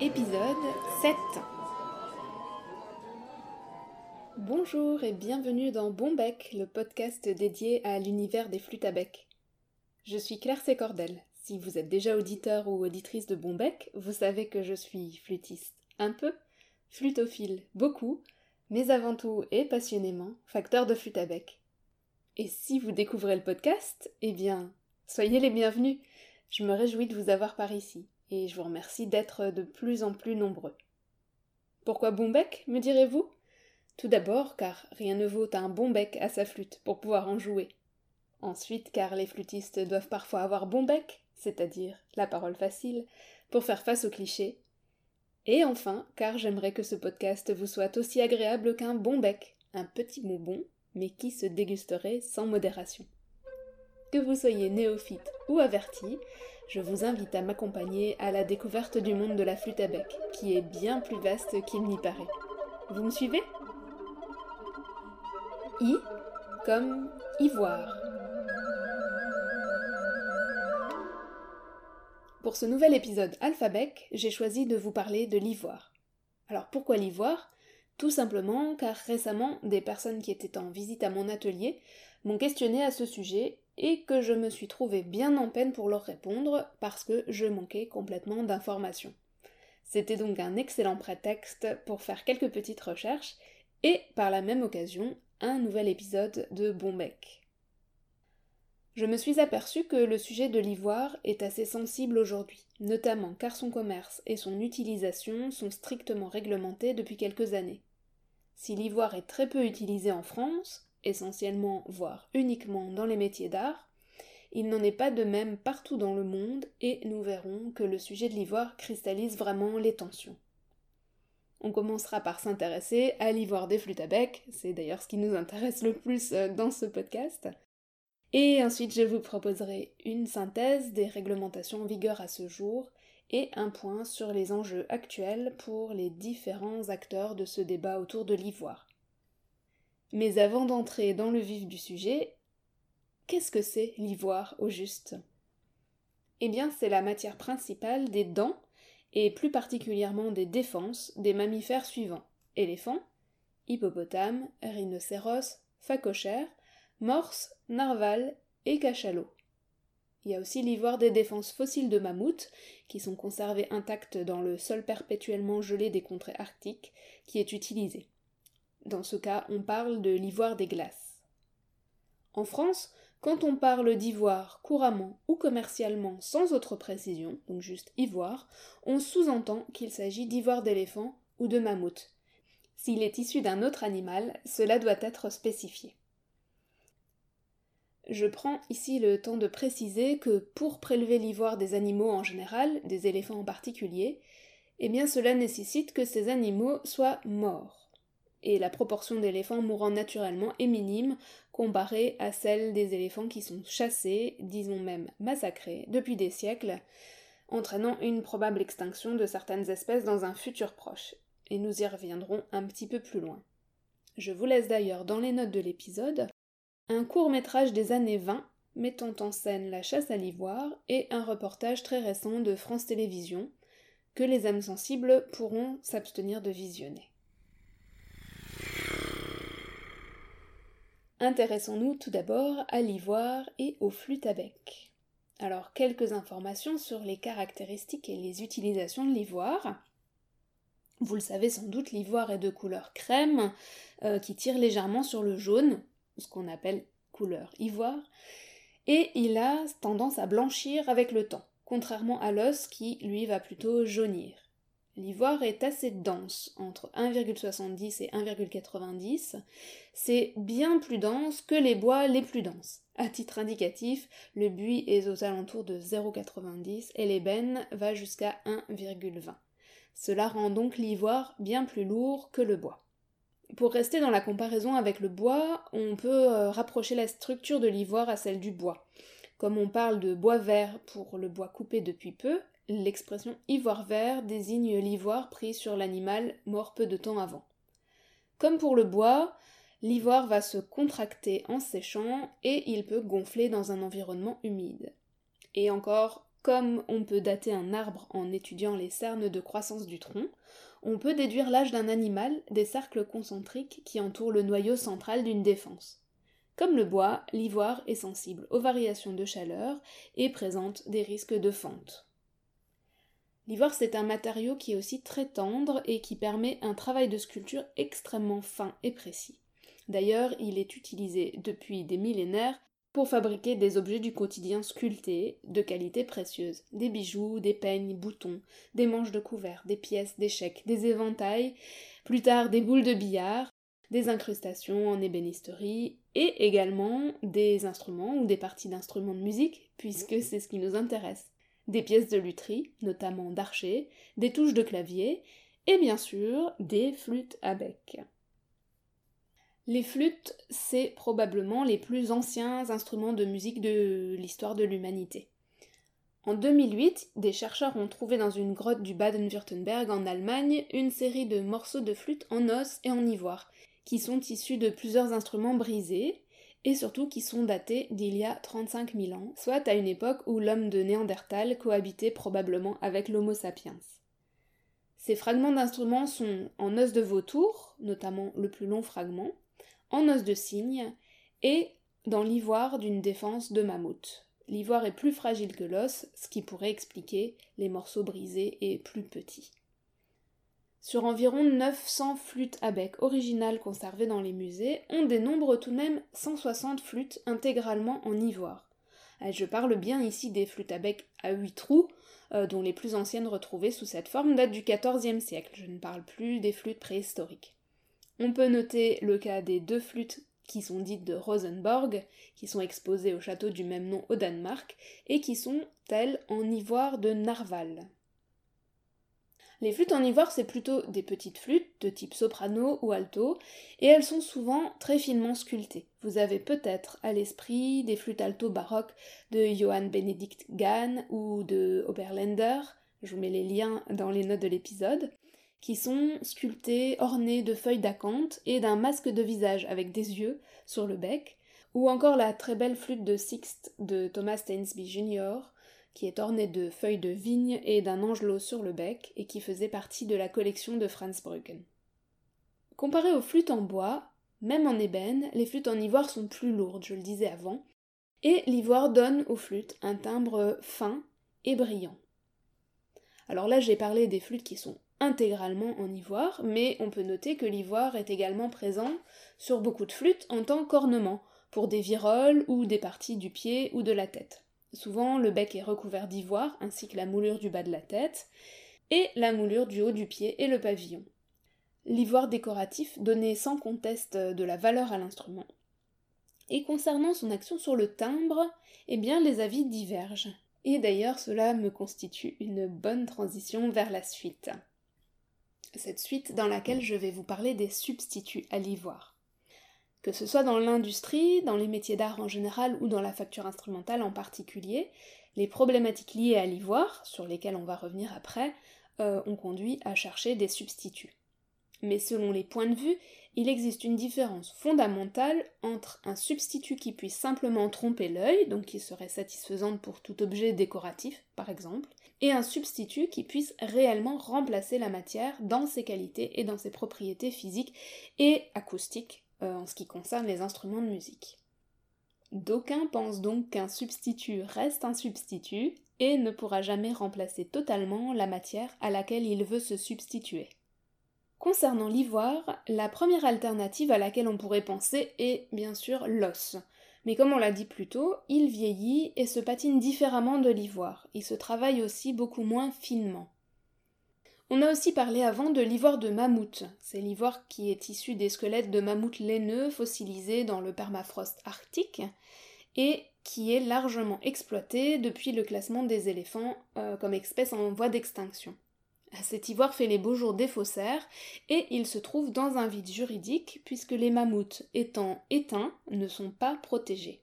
Épisode 7 Bonjour et bienvenue dans Bombec, le podcast dédié à l'univers des flûtes à bec. Je suis Claire Sécordel. Si vous êtes déjà auditeur ou auditrice de Bombec, vous savez que je suis flûtiste. Un peu, flutophile, beaucoup, mais avant tout et passionnément, facteur de flûte à bec. Et si vous découvrez le podcast, eh bien, soyez les bienvenus. Je me réjouis de vous avoir par ici, et je vous remercie d'être de plus en plus nombreux. Pourquoi bon bec, me direz-vous? Tout d'abord, car rien ne vaut un bon bec à sa flûte pour pouvoir en jouer. Ensuite, car les flûtistes doivent parfois avoir bon bec, c'est-à-dire la parole facile, pour faire face aux clichés. Et enfin, car j'aimerais que ce podcast vous soit aussi agréable qu'un bon bec, un petit bonbon mais qui se dégusterait sans modération. Que vous soyez néophyte ou averti, je vous invite à m'accompagner à la découverte du monde de la flûte à bec, qui est bien plus vaste qu'il n'y paraît. Vous me suivez? I comme ivoire. Pour ce nouvel épisode Alphabec, j'ai choisi de vous parler de l'ivoire. Alors pourquoi l'ivoire? Tout simplement car récemment, des personnes qui étaient en visite à mon atelier m'ont questionné à ce sujet et que je me suis trouvée bien en peine pour leur répondre parce que je manquais complètement d'informations. C'était donc un excellent prétexte pour faire quelques petites recherches et par la même occasion un nouvel épisode de Bombec. Je me suis aperçue que le sujet de l'ivoire est assez sensible aujourd'hui, notamment car son commerce et son utilisation sont strictement réglementés depuis quelques années. Si l'ivoire est très peu utilisé en France, essentiellement voire uniquement dans les métiers d'art, il n'en est pas de même partout dans le monde et nous verrons que le sujet de l'ivoire cristallise vraiment les tensions. On commencera par s'intéresser à l'ivoire des flûtes à bec, c'est d'ailleurs ce qui nous intéresse le plus euh, dans ce podcast. Et ensuite je vous proposerai une synthèse des réglementations en vigueur à ce jour et un point sur les enjeux actuels pour les différents acteurs de ce débat autour de l'ivoire. Mais avant d'entrer dans le vif du sujet, qu'est-ce que c'est l'ivoire au juste? Eh bien, c'est la matière principale des dents et plus particulièrement des défenses des mammifères suivants éléphants, hippopotames, rhinocéros, phacochères, morses, narvals et cachalots. Il y a aussi l'ivoire des défenses fossiles de mammouth, qui sont conservées intactes dans le sol perpétuellement gelé des contrées arctiques, qui est utilisé. Dans ce cas, on parle de l'ivoire des glaces. En France, quand on parle d'ivoire couramment ou commercialement sans autre précision, donc juste ivoire, on sous-entend qu'il s'agit d'ivoire d'éléphant ou de mammouth. S'il est issu d'un autre animal, cela doit être spécifié. Je prends ici le temps de préciser que pour prélever l'ivoire des animaux en général, des éléphants en particulier, eh bien cela nécessite que ces animaux soient morts. Et la proportion d'éléphants mourant naturellement est minime comparée à celle des éléphants qui sont chassés, disons même massacrés, depuis des siècles, entraînant une probable extinction de certaines espèces dans un futur proche. Et nous y reviendrons un petit peu plus loin. Je vous laisse d'ailleurs dans les notes de l'épisode un court métrage des années 20 mettant en scène la chasse à l'ivoire et un reportage très récent de France Télévisions que les âmes sensibles pourront s'abstenir de visionner. Intéressons-nous tout d'abord à l'ivoire et aux flûtes à. Alors, quelques informations sur les caractéristiques et les utilisations de l'ivoire. Vous le savez sans doute, l'ivoire est de couleur crème, euh, qui tire légèrement sur le jaune, ce qu'on appelle couleur ivoire, et il a tendance à blanchir avec le temps, contrairement à l'os qui, lui, va plutôt jaunir. L'ivoire est assez dense, entre 1,70 et 1,90. C'est bien plus dense que les bois les plus denses. À titre indicatif, le buis est aux alentours de 0,90 et l'ébène va jusqu'à 1,20. Cela rend donc l'ivoire bien plus lourd que le bois. Pour rester dans la comparaison avec le bois, on peut euh, rapprocher la structure de l'ivoire à celle du bois. Comme on parle de bois vert pour le bois coupé depuis peu, l'expression ivoire vert désigne l'ivoire pris sur l'animal mort peu de temps avant. Comme pour le bois, l'ivoire va se contracter en séchant et il peut gonfler dans un environnement humide. Et encore, comme on peut dater un arbre en étudiant les cernes de croissance du tronc, on peut déduire l'âge d'un animal des cercles concentriques qui entourent le noyau central d'une défense. Comme le bois, l'ivoire est sensible aux variations de chaleur et présente des risques de fente. L'ivoire, c'est un matériau qui est aussi très tendre et qui permet un travail de sculpture extrêmement fin et précis. D'ailleurs, il est utilisé depuis des millénaires pour fabriquer des objets du quotidien sculptés, de qualité précieuse, des bijoux, des peignes, boutons, des manches de couverts, des pièces, des chèques, des éventails, plus tard des boules de billard, des incrustations en ébénisterie et également des instruments ou des parties d'instruments de musique, puisque c'est ce qui nous intéresse. Des pièces de lutherie, notamment d'archer, des touches de clavier, et bien sûr des flûtes à bec. Les flûtes, c'est probablement les plus anciens instruments de musique de l'histoire de l'humanité. En 2008, des chercheurs ont trouvé dans une grotte du Baden-Württemberg en Allemagne une série de morceaux de flûte en os et en ivoire, qui sont issus de plusieurs instruments brisés, et surtout qui sont datés d'il y a 35 000 ans, soit à une époque où l'homme de Néandertal cohabitait probablement avec l'Homo sapiens. Ces fragments d'instruments sont en os de vautour, notamment le plus long fragment, en os de cygne, et dans l'ivoire d'une défense de mammouth. L'ivoire est plus fragile que l'os, ce qui pourrait expliquer les morceaux brisés et plus petits. Sur environ 900 flûtes à bec originales conservées dans les musées, on dénombre tout de même 160 flûtes intégralement en ivoire. Euh, je parle bien ici des flûtes à bec à 8 trous, euh, dont les plus anciennes retrouvées sous cette forme datent du XIVe siècle. Je ne parle plus des flûtes préhistoriques. On peut noter le cas des deux flûtes qui sont dites de Rosenborg, qui sont exposées au château du même nom au Danemark, et qui sont, elles, en ivoire de Narval. Les flûtes en ivoire, c'est plutôt des petites flûtes de type soprano ou alto, et elles sont souvent très finement sculptées. Vous avez peut-être à l'esprit des flûtes alto baroques de Johann Benedict Gahn ou de Oberländer, je vous mets les liens dans les notes de l'épisode, qui sont sculptées, ornées de feuilles d'acanthe et d'un masque de visage avec des yeux sur le bec, ou encore la très belle flûte de Sixte de Thomas Stainsby Jr., qui est ornée de feuilles de vigne et d'un angelot sur le bec, et qui faisait partie de la collection de Franz Bruggen. Comparé aux flûtes en bois, même en ébène, les flûtes en ivoire sont plus lourdes, je le disais avant, et l'ivoire donne aux flûtes un timbre fin et brillant. Alors là, j'ai parlé des flûtes qui sont intégralement en ivoire, mais on peut noter que l'ivoire est également présent sur beaucoup de flûtes en tant qu'ornement, pour des viroles ou des parties du pied ou de la tête. Souvent, le bec est recouvert d'ivoire, ainsi que la moulure du bas de la tête, et la moulure du haut du pied et le pavillon. L'ivoire décoratif donnait sans conteste de la valeur à l'instrument. Et concernant son action sur le timbre, eh bien les avis divergent. Et d'ailleurs cela me constitue une bonne transition vers la suite. Cette suite dans laquelle je vais vous parler des substituts à l'ivoire. Que ce soit dans l'industrie, dans les métiers d'art en général ou dans la facture instrumentale en particulier, les problématiques liées à l'ivoire, sur lesquelles on va revenir après, euh, ont conduit à chercher des substituts. Mais selon les points de vue, il existe une différence fondamentale entre un substitut qui puisse simplement tromper l'œil, donc qui serait satisfaisante pour tout objet décoratif, par exemple, et un substitut qui puisse réellement remplacer la matière dans ses qualités et dans ses propriétés physiques et acoustiques euh, en ce qui concerne les instruments de musique. D'aucuns pensent donc qu'un substitut reste un substitut et ne pourra jamais remplacer totalement la matière à laquelle il veut se substituer. Concernant l'ivoire, la première alternative à laquelle on pourrait penser est bien sûr l'os. Mais comme on l'a dit plus tôt, il vieillit et se patine différemment de l'ivoire. Il se travaille aussi beaucoup moins finement. On a aussi parlé avant de l'ivoire de mammouth. C'est l'ivoire qui est issu des squelettes de mammouths laineux fossilisés dans le permafrost arctique et qui est largement exploité depuis le classement des éléphants euh, comme espèce en voie d'extinction. Cet ivoire fait les beaux jours des faussaires et il se trouve dans un vide juridique puisque les mammouths étant éteints ne sont pas protégés.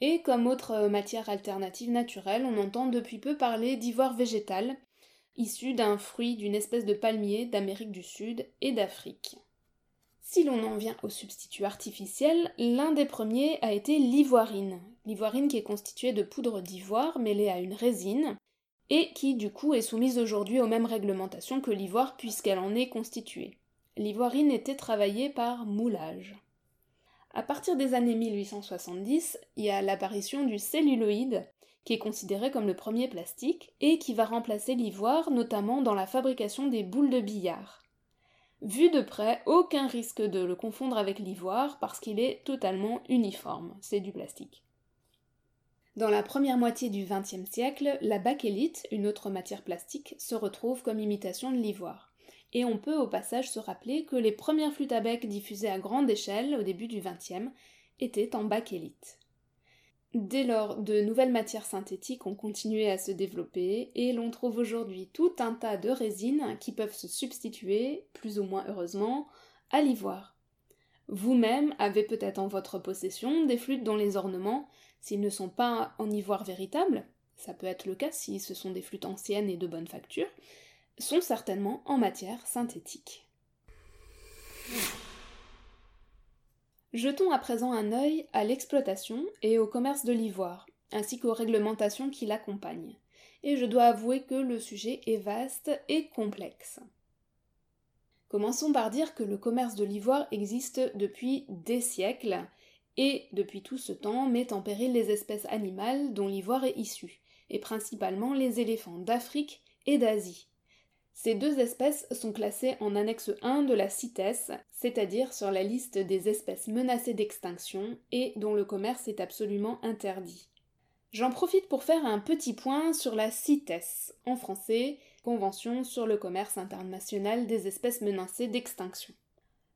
Et comme autre matière alternative naturelle, on entend depuis peu parler d'ivoire végétal issu d'un fruit d'une espèce de palmier d'Amérique du Sud et d'Afrique. Si l'on en vient au substitut artificiel, l'un des premiers a été l'ivoirine. L'ivoirine qui est constituée de poudre d'ivoire mêlée à une résine, et qui du coup est soumise aujourd'hui aux mêmes réglementations que l'ivoire puisqu'elle en est constituée. L'ivoirine était travaillée par moulage. À partir des années 1870, il y a l'apparition du celluloïde, qui est considéré comme le premier plastique, et qui va remplacer l'ivoire, notamment dans la fabrication des boules de billard. Vu de près, aucun risque de le confondre avec l'ivoire parce qu'il est totalement uniforme, c'est du plastique. Dans la première moitié du XXe siècle, la bakélite, une autre matière plastique, se retrouve comme imitation de l'ivoire. Et on peut au passage se rappeler que les premières flûtes à bec diffusées à grande échelle au début du XXe étaient en bakélite. Dès lors, de nouvelles matières synthétiques ont continué à se développer et l'on trouve aujourd'hui tout un tas de résines qui peuvent se substituer, plus ou moins heureusement, à l'ivoire. Vous-même avez peut-être en votre possession des flûtes dont les ornements, s'ils ne sont pas en ivoire véritable, ça peut être le cas si ce sont des flûtes anciennes et de bonne facture, sont certainement en matière synthétique. Jetons à présent un œil à l'exploitation et au commerce de l'ivoire, ainsi qu'aux réglementations qui l'accompagnent. Et je dois avouer que le sujet est vaste et complexe. Commençons par dire que le commerce de l'ivoire existe depuis des siècles, et depuis tout ce temps met en péril les espèces animales dont l'ivoire est issu, et principalement les éléphants d'Afrique et d'Asie, ces deux espèces sont classées en annexe 1 de la CITES, c'est-à-dire sur la liste des espèces menacées d'extinction et dont le commerce est absolument interdit. J'en profite pour faire un petit point sur la CITES, en français, Convention sur le commerce international des espèces menacées d'extinction.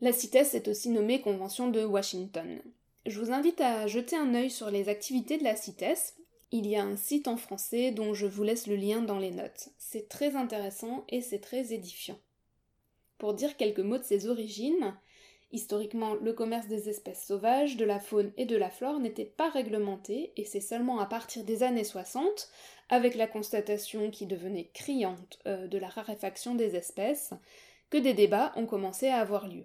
La CITES est aussi nommée Convention de Washington. Je vous invite à jeter un œil sur les activités de la CITES, il y a un site en français dont je vous laisse le lien dans les notes. C'est très intéressant et c'est très édifiant. Pour dire quelques mots de ses origines, historiquement le commerce des espèces sauvages, de la faune et de la flore n'était pas réglementé et c'est seulement à partir des années 60, avec la constatation qui devenait criante euh, de la raréfaction des espèces, que des débats ont commencé à avoir lieu.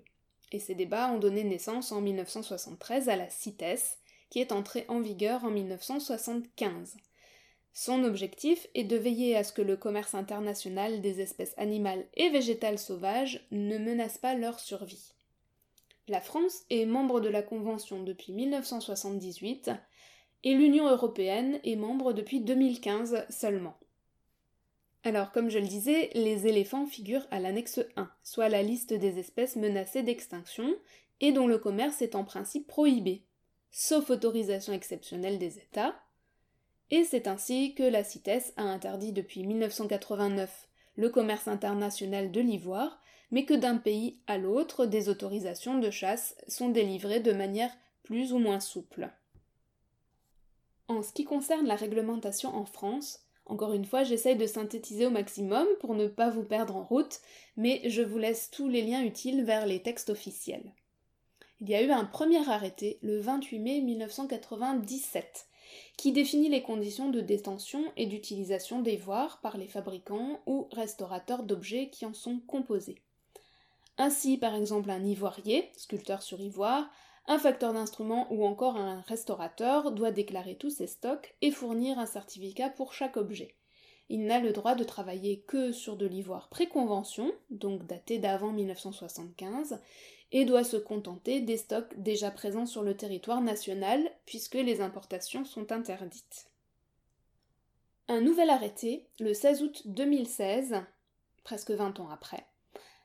Et ces débats ont donné naissance en 1973 à la CITES, qui est entré en vigueur en 1975. Son objectif est de veiller à ce que le commerce international des espèces animales et végétales sauvages ne menace pas leur survie. La France est membre de la Convention depuis 1978 et l'Union européenne est membre depuis 2015 seulement. Alors, comme je le disais, les éléphants figurent à l'annexe 1, soit la liste des espèces menacées d'extinction et dont le commerce est en principe prohibé sauf autorisation exceptionnelle des États, et c'est ainsi que la CITES a interdit depuis 1989 le commerce international de l'ivoire, mais que d'un pays à l'autre des autorisations de chasse sont délivrées de manière plus ou moins souple. En ce qui concerne la réglementation en France, encore une fois, j'essaye de synthétiser au maximum pour ne pas vous perdre en route, mais je vous laisse tous les liens utiles vers les textes officiels il y a eu un premier arrêté le 28 mai 1997 qui définit les conditions de détention et d'utilisation des voirs par les fabricants ou restaurateurs d'objets qui en sont composés. Ainsi, par exemple, un ivoirier, sculpteur sur ivoire, un facteur d'instrument ou encore un restaurateur doit déclarer tous ses stocks et fournir un certificat pour chaque objet. Il n'a le droit de travailler que sur de l'ivoire pré-convention, donc daté d'avant 1975, et doit se contenter des stocks déjà présents sur le territoire national puisque les importations sont interdites. Un nouvel arrêté, le 16 août 2016, presque 20 ans après,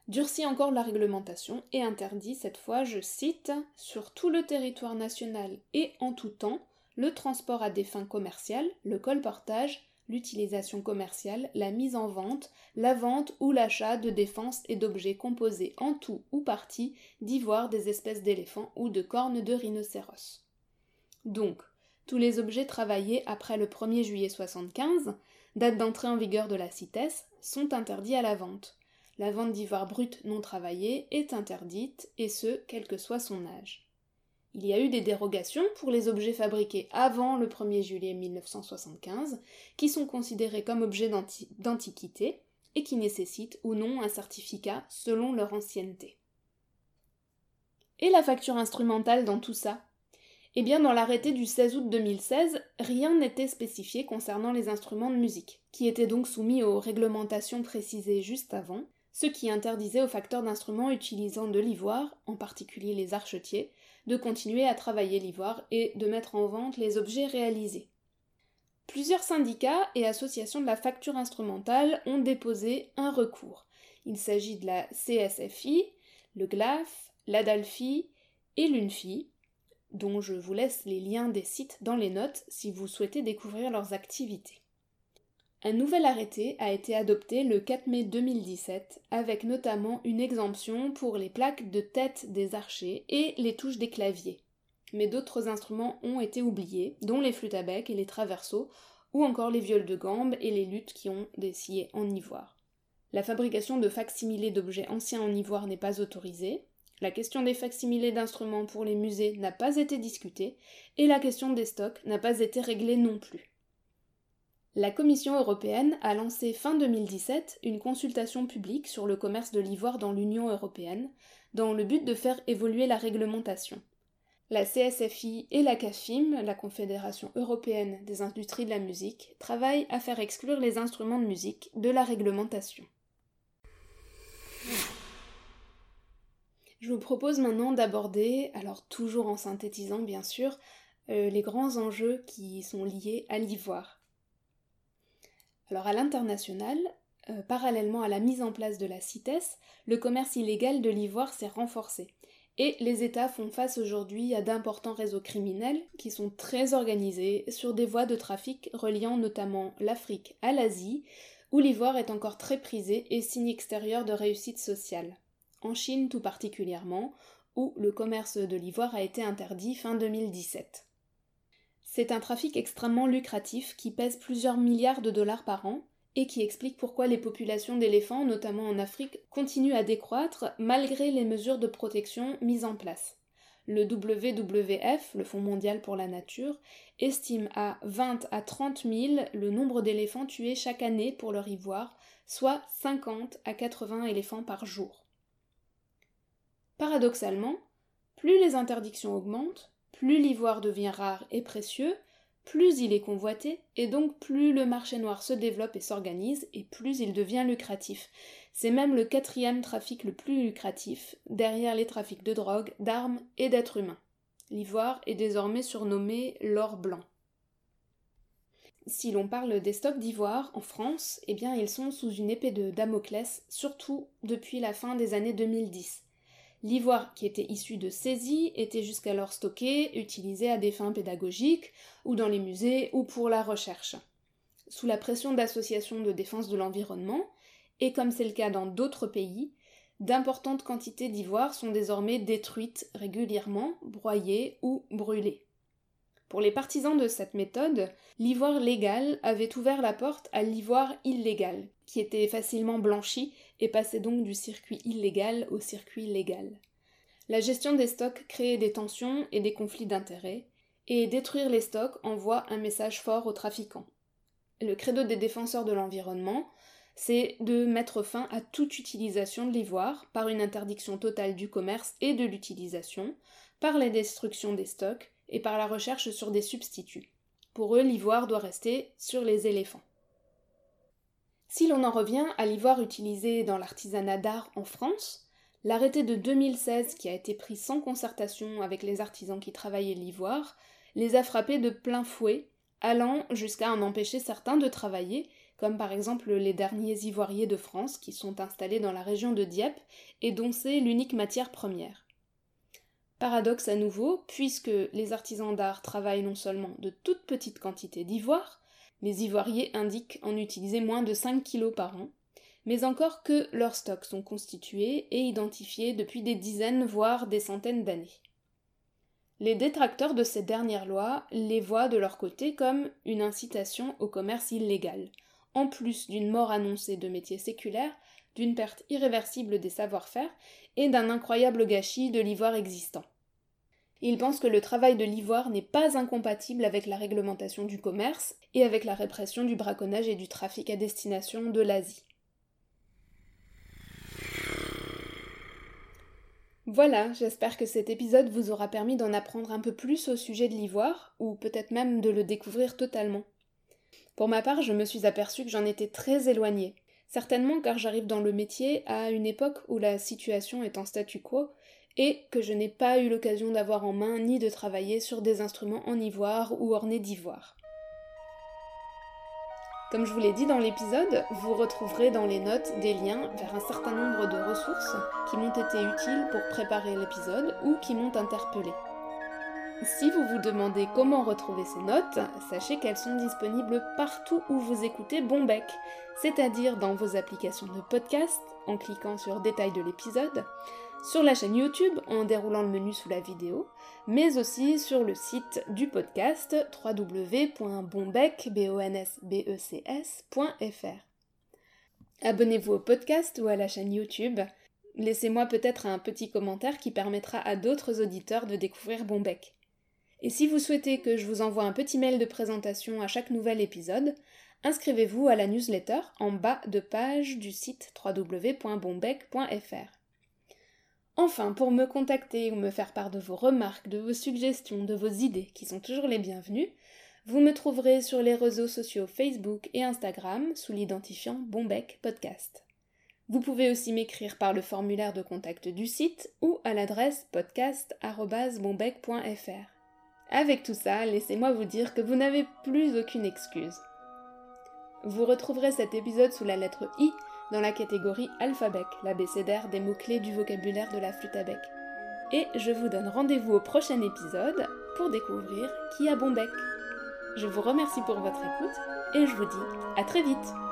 durcit encore la réglementation et interdit cette fois, je cite, sur tout le territoire national et en tout temps, le transport à des fins commerciales, le colportage, l'utilisation commerciale, la mise en vente, la vente ou l'achat de défense et d'objets composés en tout ou partie d'ivoire des espèces d'éléphants ou de cornes de rhinocéros. Donc, tous les objets travaillés après le 1er juillet 75, date d'entrée en vigueur de la CITES, sont interdits à la vente. La vente d'ivoire brut non travaillé est interdite, et ce, quel que soit son âge. Il y a eu des dérogations pour les objets fabriqués avant le 1er juillet 1975, qui sont considérés comme objets d'antiquité et qui nécessitent ou non un certificat selon leur ancienneté. Et la facture instrumentale dans tout ça? Eh bien, dans l'arrêté du 16 août 2016, rien n'était spécifié concernant les instruments de musique, qui étaient donc soumis aux réglementations précisées juste avant, ce qui interdisait aux facteurs d'instruments utilisant de l'ivoire, en particulier les archetiers, de continuer à travailler l'ivoire et de mettre en vente les objets réalisés. Plusieurs syndicats et associations de la facture instrumentale ont déposé un recours. Il s'agit de la CSFI, le GLAF, l'ADALFI et l'UNFI, dont je vous laisse les liens des sites dans les notes si vous souhaitez découvrir leurs activités. Un nouvel arrêté a été adopté le 4 mai 2017 avec notamment une exemption pour les plaques de tête des archers et les touches des claviers. Mais d'autres instruments ont été oubliés, dont les flûtes à bec et les traversos, ou encore les viols de gambe et les luttes qui ont des sciés en ivoire. La fabrication de facsimilés d'objets anciens en ivoire n'est pas autorisée, la question des facsimilés d'instruments pour les musées n'a pas été discutée, et la question des stocks n'a pas été réglée non plus. La Commission européenne a lancé fin 2017 une consultation publique sur le commerce de l'ivoire dans l'Union européenne, dans le but de faire évoluer la réglementation. La CSFI et la CAFIM, la Confédération européenne des industries de la musique, travaillent à faire exclure les instruments de musique de la réglementation. Je vous propose maintenant d'aborder, alors toujours en synthétisant bien sûr, euh, les grands enjeux qui sont liés à l'ivoire. Alors à l'international, euh, parallèlement à la mise en place de la CITES, le commerce illégal de l'ivoire s'est renforcé. Et les États font face aujourd'hui à d'importants réseaux criminels qui sont très organisés sur des voies de trafic reliant notamment l'Afrique à l'Asie, où l'ivoire est encore très prisé et signe extérieur de réussite sociale. En Chine tout particulièrement, où le commerce de l'ivoire a été interdit fin 2017. C'est un trafic extrêmement lucratif qui pèse plusieurs milliards de dollars par an et qui explique pourquoi les populations d'éléphants, notamment en Afrique, continuent à décroître malgré les mesures de protection mises en place. Le WWF, le Fonds mondial pour la nature, estime à 20 à 30 000 le nombre d'éléphants tués chaque année pour leur ivoire, soit 50 à 80 éléphants par jour. Paradoxalement, plus les interdictions augmentent, plus l'ivoire devient rare et précieux, plus il est convoité, et donc plus le marché noir se développe et s'organise, et plus il devient lucratif. C'est même le quatrième trafic le plus lucratif, derrière les trafics de drogue, d'armes et d'êtres humains. L'ivoire est désormais surnommé l'or blanc. Si l'on parle des stocks d'ivoire en France, eh bien ils sont sous une épée de Damoclès, surtout depuis la fin des années 2010. L'ivoire qui était issu de saisie était jusqu'alors stocké, utilisé à des fins pédagogiques, ou dans les musées, ou pour la recherche. Sous la pression d'associations de défense de l'environnement, et comme c'est le cas dans d'autres pays, d'importantes quantités d'ivoire sont désormais détruites régulièrement, broyées ou brûlées. Pour les partisans de cette méthode, l'ivoire légal avait ouvert la porte à l'ivoire illégal, qui était facilement blanchi et passait donc du circuit illégal au circuit légal. La gestion des stocks créait des tensions et des conflits d'intérêts, et détruire les stocks envoie un message fort aux trafiquants. Le credo des défenseurs de l'environnement, c'est de mettre fin à toute utilisation de l'ivoire par une interdiction totale du commerce et de l'utilisation, par la destruction des stocks et par la recherche sur des substituts. Pour eux, l'ivoire doit rester sur les éléphants. Si l'on en revient à l'ivoire utilisé dans l'artisanat d'art en France, l'arrêté de 2016 qui a été pris sans concertation avec les artisans qui travaillaient l'ivoire les a frappés de plein fouet, allant jusqu'à en empêcher certains de travailler, comme par exemple les derniers ivoiriers de France qui sont installés dans la région de Dieppe et dont c'est l'unique matière première. Paradoxe à nouveau, puisque les artisans d'art travaillent non seulement de toutes petites quantités d'ivoire, les ivoiriers indiquent en utiliser moins de 5 kg par an, mais encore que leurs stocks sont constitués et identifiés depuis des dizaines voire des centaines d'années. Les détracteurs de ces dernières lois les voient de leur côté comme une incitation au commerce illégal, en plus d'une mort annoncée de métiers séculaires, d'une perte irréversible des savoir-faire et d'un incroyable gâchis de l'ivoire existant. Il pense que le travail de l'ivoire n'est pas incompatible avec la réglementation du commerce et avec la répression du braconnage et du trafic à destination de l'Asie. Voilà, j'espère que cet épisode vous aura permis d'en apprendre un peu plus au sujet de l'ivoire, ou peut-être même de le découvrir totalement. Pour ma part, je me suis aperçue que j'en étais très éloignée. Certainement car j'arrive dans le métier à une époque où la situation est en statu quo et que je n'ai pas eu l'occasion d'avoir en main ni de travailler sur des instruments en ivoire ou ornés d'ivoire. Comme je vous l'ai dit dans l'épisode, vous retrouverez dans les notes des liens vers un certain nombre de ressources qui m'ont été utiles pour préparer l'épisode ou qui m'ont interpellé. Si vous vous demandez comment retrouver ces notes, sachez qu'elles sont disponibles partout où vous écoutez Bonbec, c'est-à-dire dans vos applications de podcast en cliquant sur Détail de l'épisode, sur la chaîne YouTube en déroulant le menu sous la vidéo, mais aussi sur le site du podcast www.bonbec.fr. Abonnez-vous au podcast ou à la chaîne YouTube. Laissez-moi peut-être un petit commentaire qui permettra à d'autres auditeurs de découvrir Bonbec. Et si vous souhaitez que je vous envoie un petit mail de présentation à chaque nouvel épisode, inscrivez-vous à la newsletter en bas de page du site www.bombec.fr. Enfin, pour me contacter ou me faire part de vos remarques, de vos suggestions, de vos idées, qui sont toujours les bienvenues, vous me trouverez sur les réseaux sociaux Facebook et Instagram sous l'identifiant Bombec Podcast. Vous pouvez aussi m'écrire par le formulaire de contact du site ou à l'adresse podcast.bombec.fr. Avec tout ça, laissez-moi vous dire que vous n'avez plus aucune excuse. Vous retrouverez cet épisode sous la lettre I dans la catégorie alphabet, l'abécédaire des mots-clés du vocabulaire de la flûte à bec. Et je vous donne rendez-vous au prochain épisode pour découvrir qui a bon bec. Je vous remercie pour votre écoute et je vous dis à très vite